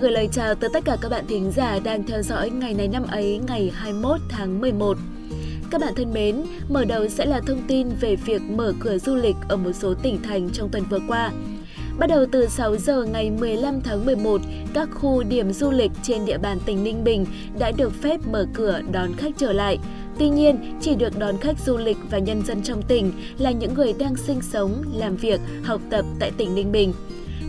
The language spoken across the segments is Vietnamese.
gửi lời chào tới tất cả các bạn thính giả đang theo dõi ngày này năm ấy ngày 21 tháng 11. Các bạn thân mến, mở đầu sẽ là thông tin về việc mở cửa du lịch ở một số tỉnh thành trong tuần vừa qua. Bắt đầu từ 6 giờ ngày 15 tháng 11, các khu điểm du lịch trên địa bàn tỉnh Ninh Bình đã được phép mở cửa đón khách trở lại. Tuy nhiên, chỉ được đón khách du lịch và nhân dân trong tỉnh là những người đang sinh sống, làm việc, học tập tại tỉnh Ninh Bình.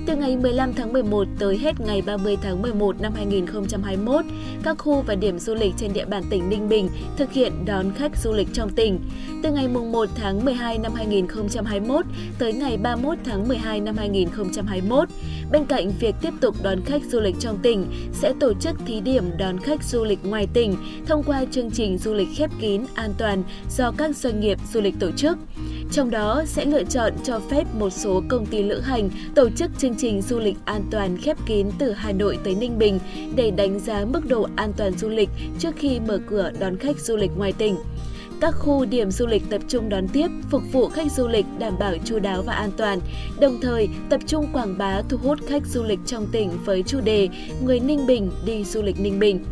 Từ ngày 15 tháng 11 tới hết ngày 30 tháng 11 năm 2021, các khu và điểm du lịch trên địa bàn tỉnh Ninh Bình thực hiện đón khách du lịch trong tỉnh. Từ ngày 1 tháng 12 năm 2021 tới ngày 31 tháng 12 năm 2021, bên cạnh việc tiếp tục đón khách du lịch trong tỉnh, sẽ tổ chức thí điểm đón khách du lịch ngoài tỉnh thông qua chương trình du lịch khép kín, an toàn do các doanh nghiệp du lịch tổ chức. Trong đó sẽ lựa chọn cho phép một số công ty lữ hành tổ chức chương trình du lịch an toàn khép kín từ Hà Nội tới Ninh Bình để đánh giá mức độ an toàn du lịch trước khi mở cửa đón khách du lịch ngoài tỉnh các khu điểm du lịch tập trung đón tiếp, phục vụ khách du lịch đảm bảo chu đáo và an toàn, đồng thời tập trung quảng bá thu hút khách du lịch trong tỉnh với chủ đề Người Ninh Bình đi du lịch Ninh Bình.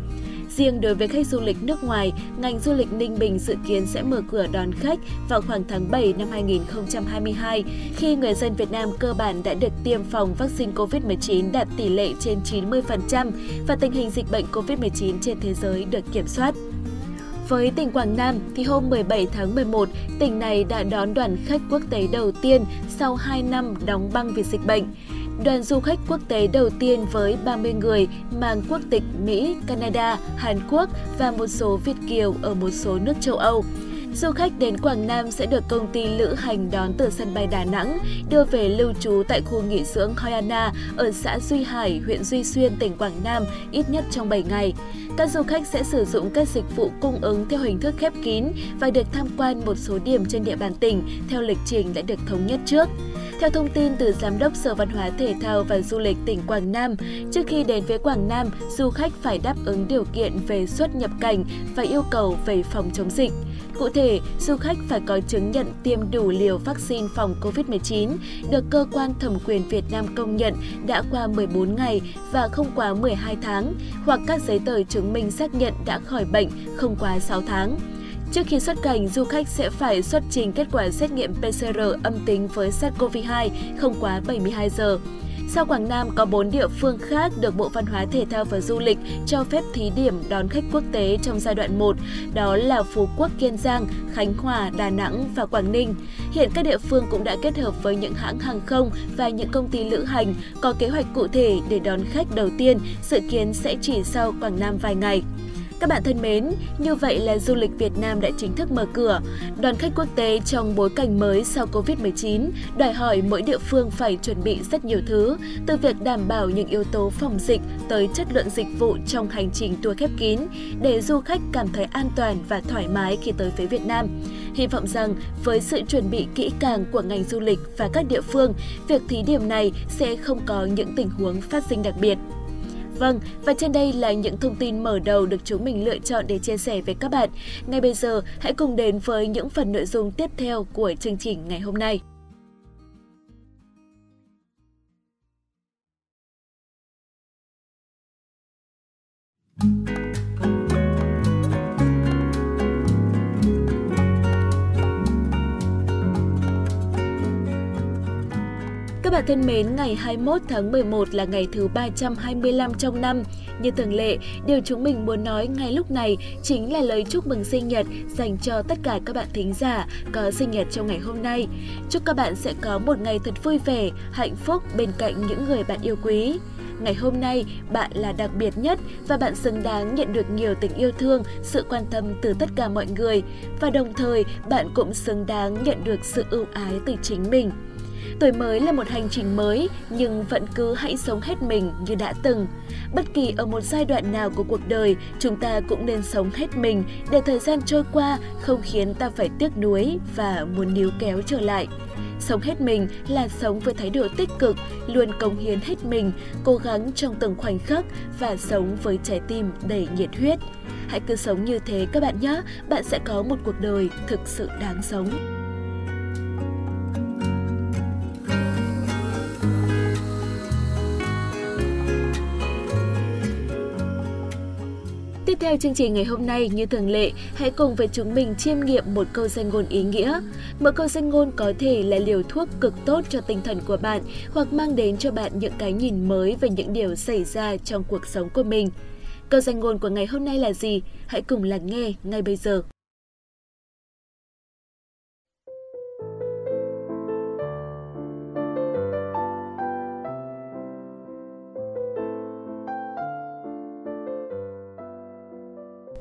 Riêng đối với khách du lịch nước ngoài, ngành du lịch Ninh Bình dự kiến sẽ mở cửa đón khách vào khoảng tháng 7 năm 2022, khi người dân Việt Nam cơ bản đã được tiêm phòng vaccine COVID-19 đạt tỷ lệ trên 90% và tình hình dịch bệnh COVID-19 trên thế giới được kiểm soát. Với tỉnh Quảng Nam thì hôm 17 tháng 11, tỉnh này đã đón đoàn khách quốc tế đầu tiên sau 2 năm đóng băng vì dịch bệnh đoàn du khách quốc tế đầu tiên với 30 người mang quốc tịch Mỹ, Canada, Hàn Quốc và một số Việt Kiều ở một số nước châu Âu. Du khách đến Quảng Nam sẽ được công ty lữ hành đón từ sân bay Đà Nẵng, đưa về lưu trú tại khu nghỉ dưỡng Hoyana ở xã Duy Hải, huyện Duy Xuyên, tỉnh Quảng Nam ít nhất trong 7 ngày. Các du khách sẽ sử dụng các dịch vụ cung ứng theo hình thức khép kín và được tham quan một số điểm trên địa bàn tỉnh theo lịch trình đã được thống nhất trước. Theo thông tin từ Giám đốc Sở Văn hóa Thể thao và Du lịch tỉnh Quảng Nam, trước khi đến với Quảng Nam, du khách phải đáp ứng điều kiện về xuất nhập cảnh và yêu cầu về phòng chống dịch. Cụ thể, du khách phải có chứng nhận tiêm đủ liều vaccine phòng COVID-19, được cơ quan thẩm quyền Việt Nam công nhận đã qua 14 ngày và không quá 12 tháng, hoặc các giấy tờ chứng minh xác nhận đã khỏi bệnh không quá 6 tháng. Trước khi xuất cảnh, du khách sẽ phải xuất trình kết quả xét nghiệm PCR âm tính với SARS-CoV-2 không quá 72 giờ. Sau Quảng Nam, có 4 địa phương khác được Bộ Văn hóa Thể thao và Du lịch cho phép thí điểm đón khách quốc tế trong giai đoạn 1, đó là Phú Quốc, Kiên Giang, Khánh Hòa, Đà Nẵng và Quảng Ninh. Hiện các địa phương cũng đã kết hợp với những hãng hàng không và những công ty lữ hành có kế hoạch cụ thể để đón khách đầu tiên, dự kiến sẽ chỉ sau Quảng Nam vài ngày. Các bạn thân mến, như vậy là du lịch Việt Nam đã chính thức mở cửa. Đoàn khách quốc tế trong bối cảnh mới sau Covid-19 đòi hỏi mỗi địa phương phải chuẩn bị rất nhiều thứ, từ việc đảm bảo những yếu tố phòng dịch tới chất lượng dịch vụ trong hành trình tour khép kín để du khách cảm thấy an toàn và thoải mái khi tới với Việt Nam. Hy vọng rằng với sự chuẩn bị kỹ càng của ngành du lịch và các địa phương, việc thí điểm này sẽ không có những tình huống phát sinh đặc biệt. Vâng, và trên đây là những thông tin mở đầu được chúng mình lựa chọn để chia sẻ với các bạn. Ngay bây giờ, hãy cùng đến với những phần nội dung tiếp theo của chương trình ngày hôm nay. Các bạn thân mến, ngày 21 tháng 11 là ngày thứ 325 trong năm. Như thường lệ, điều chúng mình muốn nói ngay lúc này chính là lời chúc mừng sinh nhật dành cho tất cả các bạn thính giả có sinh nhật trong ngày hôm nay. Chúc các bạn sẽ có một ngày thật vui vẻ, hạnh phúc bên cạnh những người bạn yêu quý. Ngày hôm nay, bạn là đặc biệt nhất và bạn xứng đáng nhận được nhiều tình yêu thương, sự quan tâm từ tất cả mọi người. Và đồng thời, bạn cũng xứng đáng nhận được sự ưu ái từ chính mình. Tuổi mới là một hành trình mới, nhưng vẫn cứ hãy sống hết mình như đã từng. Bất kỳ ở một giai đoạn nào của cuộc đời, chúng ta cũng nên sống hết mình để thời gian trôi qua không khiến ta phải tiếc nuối và muốn níu kéo trở lại. Sống hết mình là sống với thái độ tích cực, luôn cống hiến hết mình, cố gắng trong từng khoảnh khắc và sống với trái tim đầy nhiệt huyết. Hãy cứ sống như thế các bạn nhé, bạn sẽ có một cuộc đời thực sự đáng sống. Theo chương trình ngày hôm nay, như thường lệ, hãy cùng với chúng mình chiêm nghiệm một câu danh ngôn ý nghĩa. Một câu danh ngôn có thể là liều thuốc cực tốt cho tinh thần của bạn hoặc mang đến cho bạn những cái nhìn mới về những điều xảy ra trong cuộc sống của mình. Câu danh ngôn của ngày hôm nay là gì? Hãy cùng lắng nghe ngay bây giờ.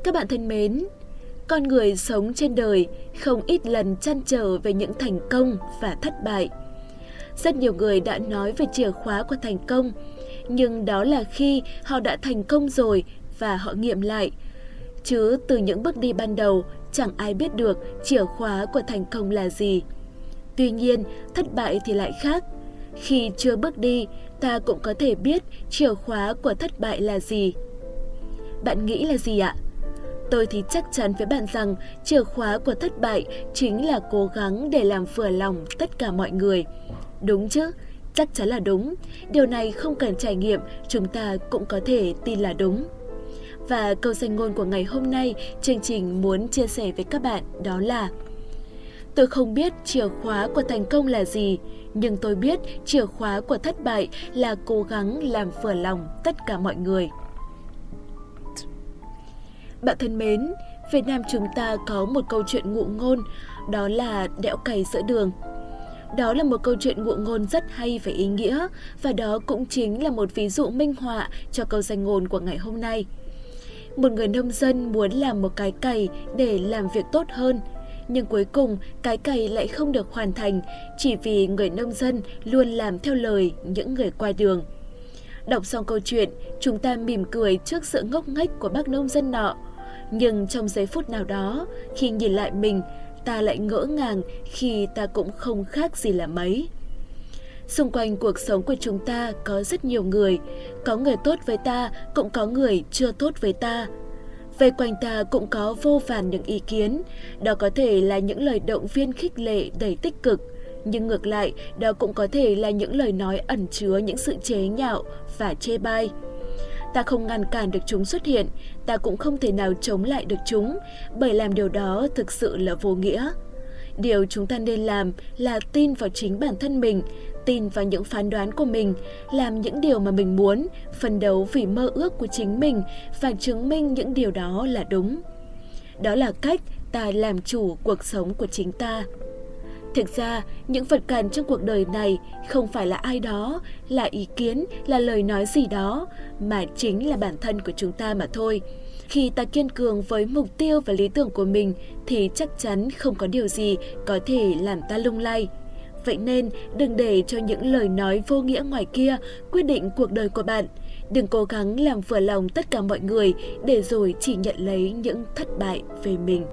Các bạn thân mến, con người sống trên đời không ít lần chăn trở về những thành công và thất bại. Rất nhiều người đã nói về chìa khóa của thành công, nhưng đó là khi họ đã thành công rồi và họ nghiệm lại. Chứ từ những bước đi ban đầu, chẳng ai biết được chìa khóa của thành công là gì. Tuy nhiên, thất bại thì lại khác. Khi chưa bước đi, ta cũng có thể biết chìa khóa của thất bại là gì. Bạn nghĩ là gì ạ? Tôi thì chắc chắn với bạn rằng chìa khóa của thất bại chính là cố gắng để làm vừa lòng tất cả mọi người. Đúng chứ? Chắc chắn là đúng. Điều này không cần trải nghiệm, chúng ta cũng có thể tin là đúng. Và câu danh ngôn của ngày hôm nay, chương trình muốn chia sẻ với các bạn đó là Tôi không biết chìa khóa của thành công là gì, nhưng tôi biết chìa khóa của thất bại là cố gắng làm vừa lòng tất cả mọi người. Bạn thân mến, Việt Nam chúng ta có một câu chuyện ngụ ngôn, đó là đẽo cày giữa đường. Đó là một câu chuyện ngụ ngôn rất hay và ý nghĩa, và đó cũng chính là một ví dụ minh họa cho câu danh ngôn của ngày hôm nay. Một người nông dân muốn làm một cái cày để làm việc tốt hơn, nhưng cuối cùng cái cày lại không được hoàn thành chỉ vì người nông dân luôn làm theo lời những người qua đường. Đọc xong câu chuyện, chúng ta mỉm cười trước sự ngốc nghếch của bác nông dân nọ. Nhưng trong giây phút nào đó, khi nhìn lại mình, ta lại ngỡ ngàng khi ta cũng không khác gì là mấy. Xung quanh cuộc sống của chúng ta có rất nhiều người, có người tốt với ta, cũng có người chưa tốt với ta. Về quanh ta cũng có vô vàn những ý kiến, đó có thể là những lời động viên khích lệ đầy tích cực, nhưng ngược lại, đó cũng có thể là những lời nói ẩn chứa những sự chế nhạo và chê bai. Ta không ngăn cản được chúng xuất hiện, ta cũng không thể nào chống lại được chúng, bởi làm điều đó thực sự là vô nghĩa. Điều chúng ta nên làm là tin vào chính bản thân mình, tin vào những phán đoán của mình, làm những điều mà mình muốn, phấn đấu vì mơ ước của chính mình và chứng minh những điều đó là đúng. Đó là cách ta làm chủ cuộc sống của chính ta. Thực ra, những vật cản trong cuộc đời này không phải là ai đó, là ý kiến, là lời nói gì đó, mà chính là bản thân của chúng ta mà thôi. Khi ta kiên cường với mục tiêu và lý tưởng của mình thì chắc chắn không có điều gì có thể làm ta lung lay. Vậy nên, đừng để cho những lời nói vô nghĩa ngoài kia quyết định cuộc đời của bạn. Đừng cố gắng làm vừa lòng tất cả mọi người để rồi chỉ nhận lấy những thất bại về mình.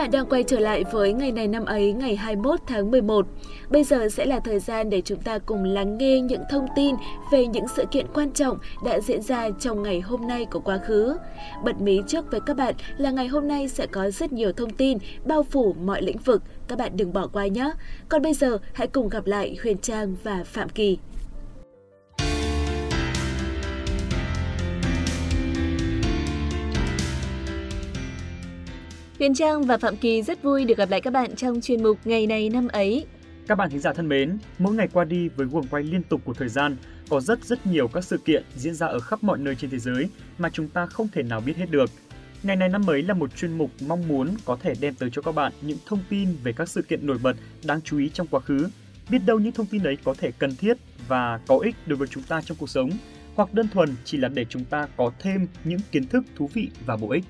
Bạn đang quay trở lại với ngày này năm ấy, ngày 21 tháng 11. Bây giờ sẽ là thời gian để chúng ta cùng lắng nghe những thông tin về những sự kiện quan trọng đã diễn ra trong ngày hôm nay của quá khứ. Bật mí trước với các bạn là ngày hôm nay sẽ có rất nhiều thông tin bao phủ mọi lĩnh vực, các bạn đừng bỏ qua nhé. Còn bây giờ hãy cùng gặp lại Huyền Trang và Phạm Kỳ. Huyền Trang và Phạm Kỳ rất vui được gặp lại các bạn trong chuyên mục Ngày này năm ấy. Các bạn thính giả thân mến, mỗi ngày qua đi với guồng quay liên tục của thời gian, có rất rất nhiều các sự kiện diễn ra ở khắp mọi nơi trên thế giới mà chúng ta không thể nào biết hết được. Ngày này năm ấy là một chuyên mục mong muốn có thể đem tới cho các bạn những thông tin về các sự kiện nổi bật đáng chú ý trong quá khứ. Biết đâu những thông tin ấy có thể cần thiết và có ích đối với chúng ta trong cuộc sống, hoặc đơn thuần chỉ là để chúng ta có thêm những kiến thức thú vị và bổ ích.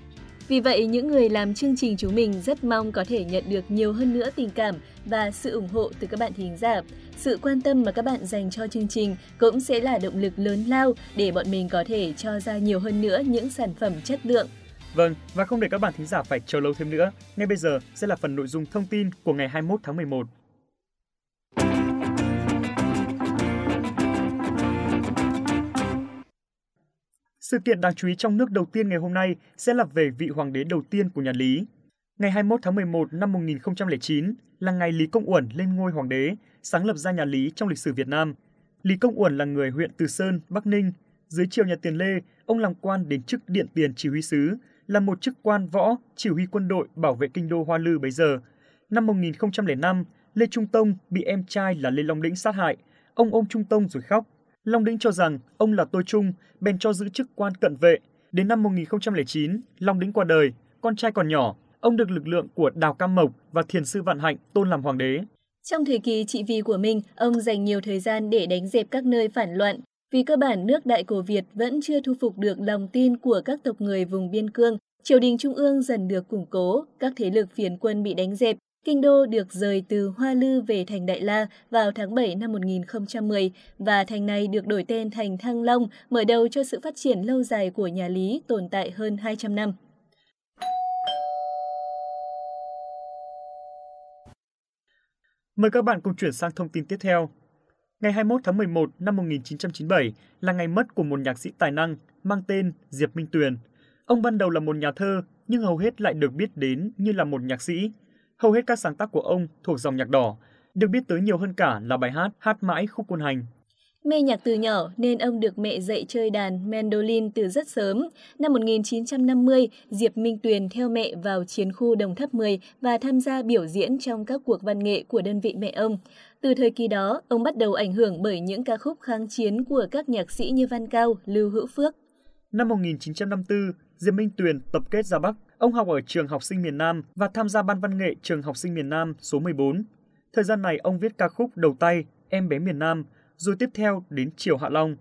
Vì vậy, những người làm chương trình chúng mình rất mong có thể nhận được nhiều hơn nữa tình cảm và sự ủng hộ từ các bạn thính giả. Sự quan tâm mà các bạn dành cho chương trình cũng sẽ là động lực lớn lao để bọn mình có thể cho ra nhiều hơn nữa những sản phẩm chất lượng. Vâng, và không để các bạn thính giả phải chờ lâu thêm nữa, ngay bây giờ sẽ là phần nội dung thông tin của ngày 21 tháng 11. Sự kiện đáng chú ý trong nước đầu tiên ngày hôm nay sẽ là về vị hoàng đế đầu tiên của nhà Lý. Ngày 21 tháng 11 năm 1009 là ngày Lý Công Uẩn lên ngôi hoàng đế, sáng lập ra nhà Lý trong lịch sử Việt Nam. Lý Công Uẩn là người huyện Từ Sơn, Bắc Ninh. Dưới triều nhà Tiền Lê, ông làm quan đến chức điện tiền chỉ huy sứ, là một chức quan võ chỉ huy quân đội bảo vệ kinh đô Hoa Lư bấy giờ. Năm 1005, Lê Trung Tông bị em trai là Lê Long Đĩnh sát hại. Ông ôm Trung Tông rồi khóc. Long Đĩnh cho rằng ông là tôi trung, bèn cho giữ chức quan cận vệ. Đến năm 1009, Long Đĩnh qua đời, con trai còn nhỏ, ông được lực lượng của Đào Cam Mộc và Thiền sư Vạn Hạnh tôn làm hoàng đế. Trong thời kỳ trị vì của mình, ông dành nhiều thời gian để đánh dẹp các nơi phản loạn. Vì cơ bản nước Đại cổ Việt vẫn chưa thu phục được lòng tin của các tộc người vùng biên cương, triều đình trung ương dần được củng cố, các thế lực phiến quân bị đánh dẹp, Kinh đô được rời từ Hoa Lư về thành Đại La vào tháng 7 năm 1010 và thành này được đổi tên thành Thăng Long, mở đầu cho sự phát triển lâu dài của nhà Lý tồn tại hơn 200 năm. Mời các bạn cùng chuyển sang thông tin tiếp theo. Ngày 21 tháng 11 năm 1997 là ngày mất của một nhạc sĩ tài năng mang tên Diệp Minh Tuyền. Ông ban đầu là một nhà thơ nhưng hầu hết lại được biết đến như là một nhạc sĩ. Hầu hết các sáng tác của ông thuộc dòng nhạc đỏ, được biết tới nhiều hơn cả là bài hát Hát mãi khúc quân hành. Mê nhạc từ nhỏ nên ông được mẹ dạy chơi đàn mandolin từ rất sớm. Năm 1950, Diệp Minh Tuyền theo mẹ vào chiến khu Đồng Tháp 10 và tham gia biểu diễn trong các cuộc văn nghệ của đơn vị mẹ ông. Từ thời kỳ đó, ông bắt đầu ảnh hưởng bởi những ca khúc kháng chiến của các nhạc sĩ như Văn Cao, Lưu Hữu Phước. Năm 1954, Diệp Minh Tuyền tập kết ra Bắc. Ông học ở trường học sinh miền Nam và tham gia ban văn nghệ trường học sinh miền Nam số 14. Thời gian này ông viết ca khúc đầu tay Em bé miền Nam, rồi tiếp theo đến Triều Hạ Long.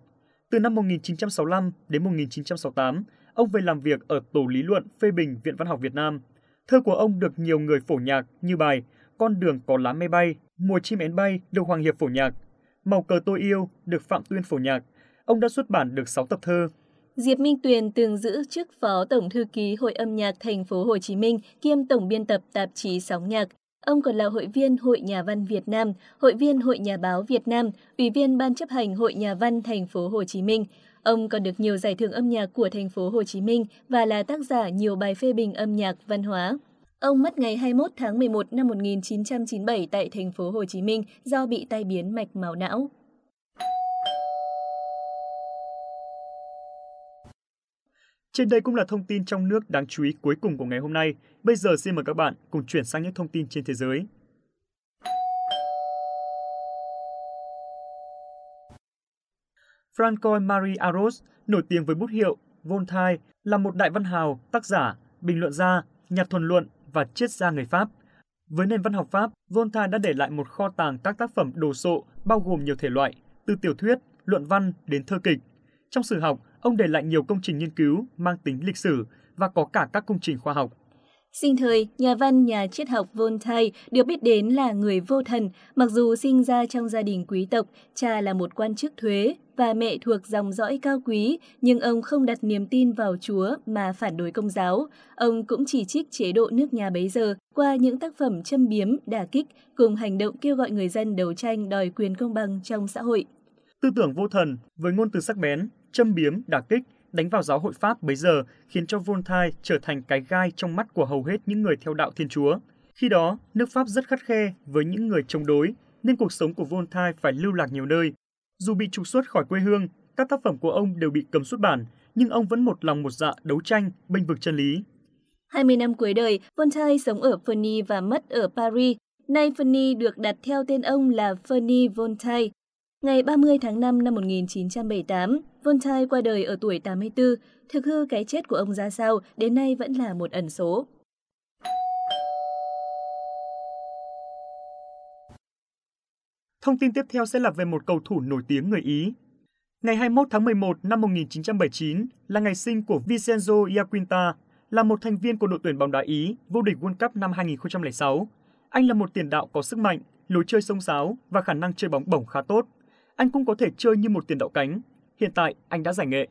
Từ năm 1965 đến 1968, ông về làm việc ở Tổ lý luận phê bình Viện Văn học Việt Nam. Thơ của ông được nhiều người phổ nhạc như bài Con đường có lá mây bay, Mùa chim én bay được Hoàng Hiệp phổ nhạc, Màu cờ tôi yêu được Phạm Tuyên phổ nhạc. Ông đã xuất bản được 6 tập thơ. Diệp Minh Tuyền từng giữ chức Phó Tổng thư ký Hội âm nhạc thành phố Hồ Chí Minh kiêm tổng biên tập tạp chí Sóng nhạc. Ông còn là hội viên Hội Nhà văn Việt Nam, hội viên Hội Nhà báo Việt Nam, ủy viên ban chấp hành Hội Nhà văn thành phố Hồ Chí Minh. Ông còn được nhiều giải thưởng âm nhạc của thành phố Hồ Chí Minh và là tác giả nhiều bài phê bình âm nhạc văn hóa. Ông mất ngày 21 tháng 11 năm 1997 tại thành phố Hồ Chí Minh do bị tai biến mạch máu não. Trên đây cũng là thông tin trong nước đáng chú ý cuối cùng của ngày hôm nay. Bây giờ xin mời các bạn cùng chuyển sang những thông tin trên thế giới. Francois Marie Aros, nổi tiếng với bút hiệu Voltaire, là một đại văn hào, tác giả, bình luận gia, nhà thuần luận và triết gia người Pháp. Với nền văn học Pháp, Voltaire đã để lại một kho tàng các tác phẩm đồ sộ bao gồm nhiều thể loại, từ tiểu thuyết, luận văn đến thơ kịch. Trong sử học, ông để lại nhiều công trình nghiên cứu mang tính lịch sử và có cả các công trình khoa học. Sinh thời, nhà văn, nhà triết học Voltaire được biết đến là người vô thần, mặc dù sinh ra trong gia đình quý tộc, cha là một quan chức thuế và mẹ thuộc dòng dõi cao quý, nhưng ông không đặt niềm tin vào Chúa mà phản đối công giáo. Ông cũng chỉ trích chế độ nước nhà bấy giờ qua những tác phẩm châm biếm, đả kích cùng hành động kêu gọi người dân đấu tranh đòi quyền công bằng trong xã hội. Tư tưởng vô thần với ngôn từ sắc bén, châm biếm, đả kích đánh vào giáo hội Pháp bấy giờ khiến cho Voltaire trở thành cái gai trong mắt của hầu hết những người theo đạo Thiên Chúa. Khi đó, nước Pháp rất khắt khe với những người chống đối, nên cuộc sống của Voltaire phải lưu lạc nhiều nơi. Dù bị trục xuất khỏi quê hương, các tác phẩm của ông đều bị cấm xuất bản, nhưng ông vẫn một lòng một dạ đấu tranh, bênh vực chân lý. 20 năm cuối đời, Voltaire sống ở Ferny và mất ở Paris. Nay Ferny được đặt theo tên ông là Ferny Voltaire. Ngày 30 tháng 5 năm 1978, Voltaire qua đời ở tuổi 84. Thực hư cái chết của ông ra sao đến nay vẫn là một ẩn số. Thông tin tiếp theo sẽ là về một cầu thủ nổi tiếng người Ý. Ngày 21 tháng 11 năm 1979 là ngày sinh của Vincenzo Iaquinta, là một thành viên của đội tuyển bóng đá Ý vô địch World Cup năm 2006. Anh là một tiền đạo có sức mạnh, lối chơi sông sáo và khả năng chơi bóng bổng khá tốt. Anh cũng có thể chơi như một tiền đạo cánh. Hiện tại, anh đã giải nghệ.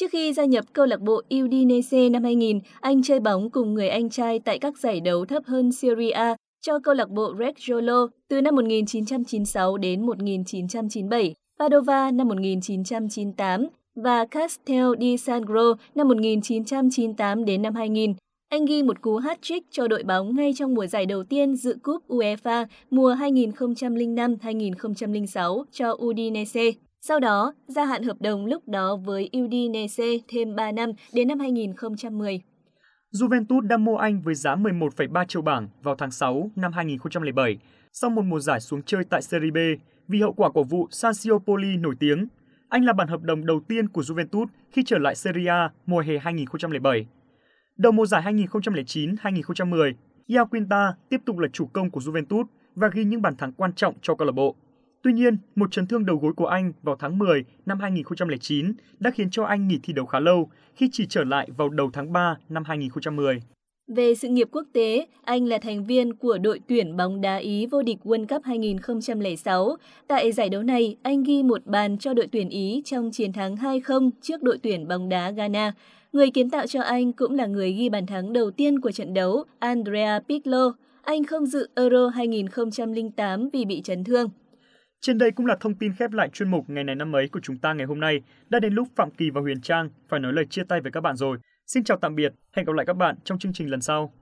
Trước khi gia nhập câu lạc bộ Udinese năm 2000, anh chơi bóng cùng người anh trai tại các giải đấu thấp hơn Serie A cho câu lạc bộ Reggiolo từ năm 1996 đến 1997, Padova năm 1998 và Castel di Sangro năm 1998 đến năm 2000. Anh ghi một cú hat-trick cho đội bóng ngay trong mùa giải đầu tiên dự cúp UEFA mùa 2005-2006 cho Udinese. Sau đó, gia hạn hợp đồng lúc đó với Udinese thêm 3 năm đến năm 2010. Juventus đã mua anh với giá 11,3 triệu bảng vào tháng 6 năm 2007, sau một mùa giải xuống chơi tại Serie B vì hậu quả của vụ Calciopoli nổi tiếng. Anh là bản hợp đồng đầu tiên của Juventus khi trở lại Serie A mùa hè 2007. Đầu mùa giải 2009-2010, Iaquinta tiếp tục là chủ công của Juventus và ghi những bàn thắng quan trọng cho câu lạc bộ. Tuy nhiên, một chấn thương đầu gối của anh vào tháng 10 năm 2009 đã khiến cho anh nghỉ thi đấu khá lâu khi chỉ trở lại vào đầu tháng 3 năm 2010. Về sự nghiệp quốc tế, anh là thành viên của đội tuyển bóng đá Ý vô địch World Cup 2006. Tại giải đấu này, anh ghi một bàn cho đội tuyển Ý trong chiến thắng 2-0 trước đội tuyển bóng đá Ghana. Người kiến tạo cho anh cũng là người ghi bàn thắng đầu tiên của trận đấu, Andrea Pirlo. Anh không dự Euro 2008 vì bị chấn thương. Trên đây cũng là thông tin khép lại chuyên mục ngày này năm ấy của chúng ta ngày hôm nay. Đã đến lúc Phạm Kỳ và Huyền Trang phải nói lời chia tay với các bạn rồi. Xin chào tạm biệt, hẹn gặp lại các bạn trong chương trình lần sau.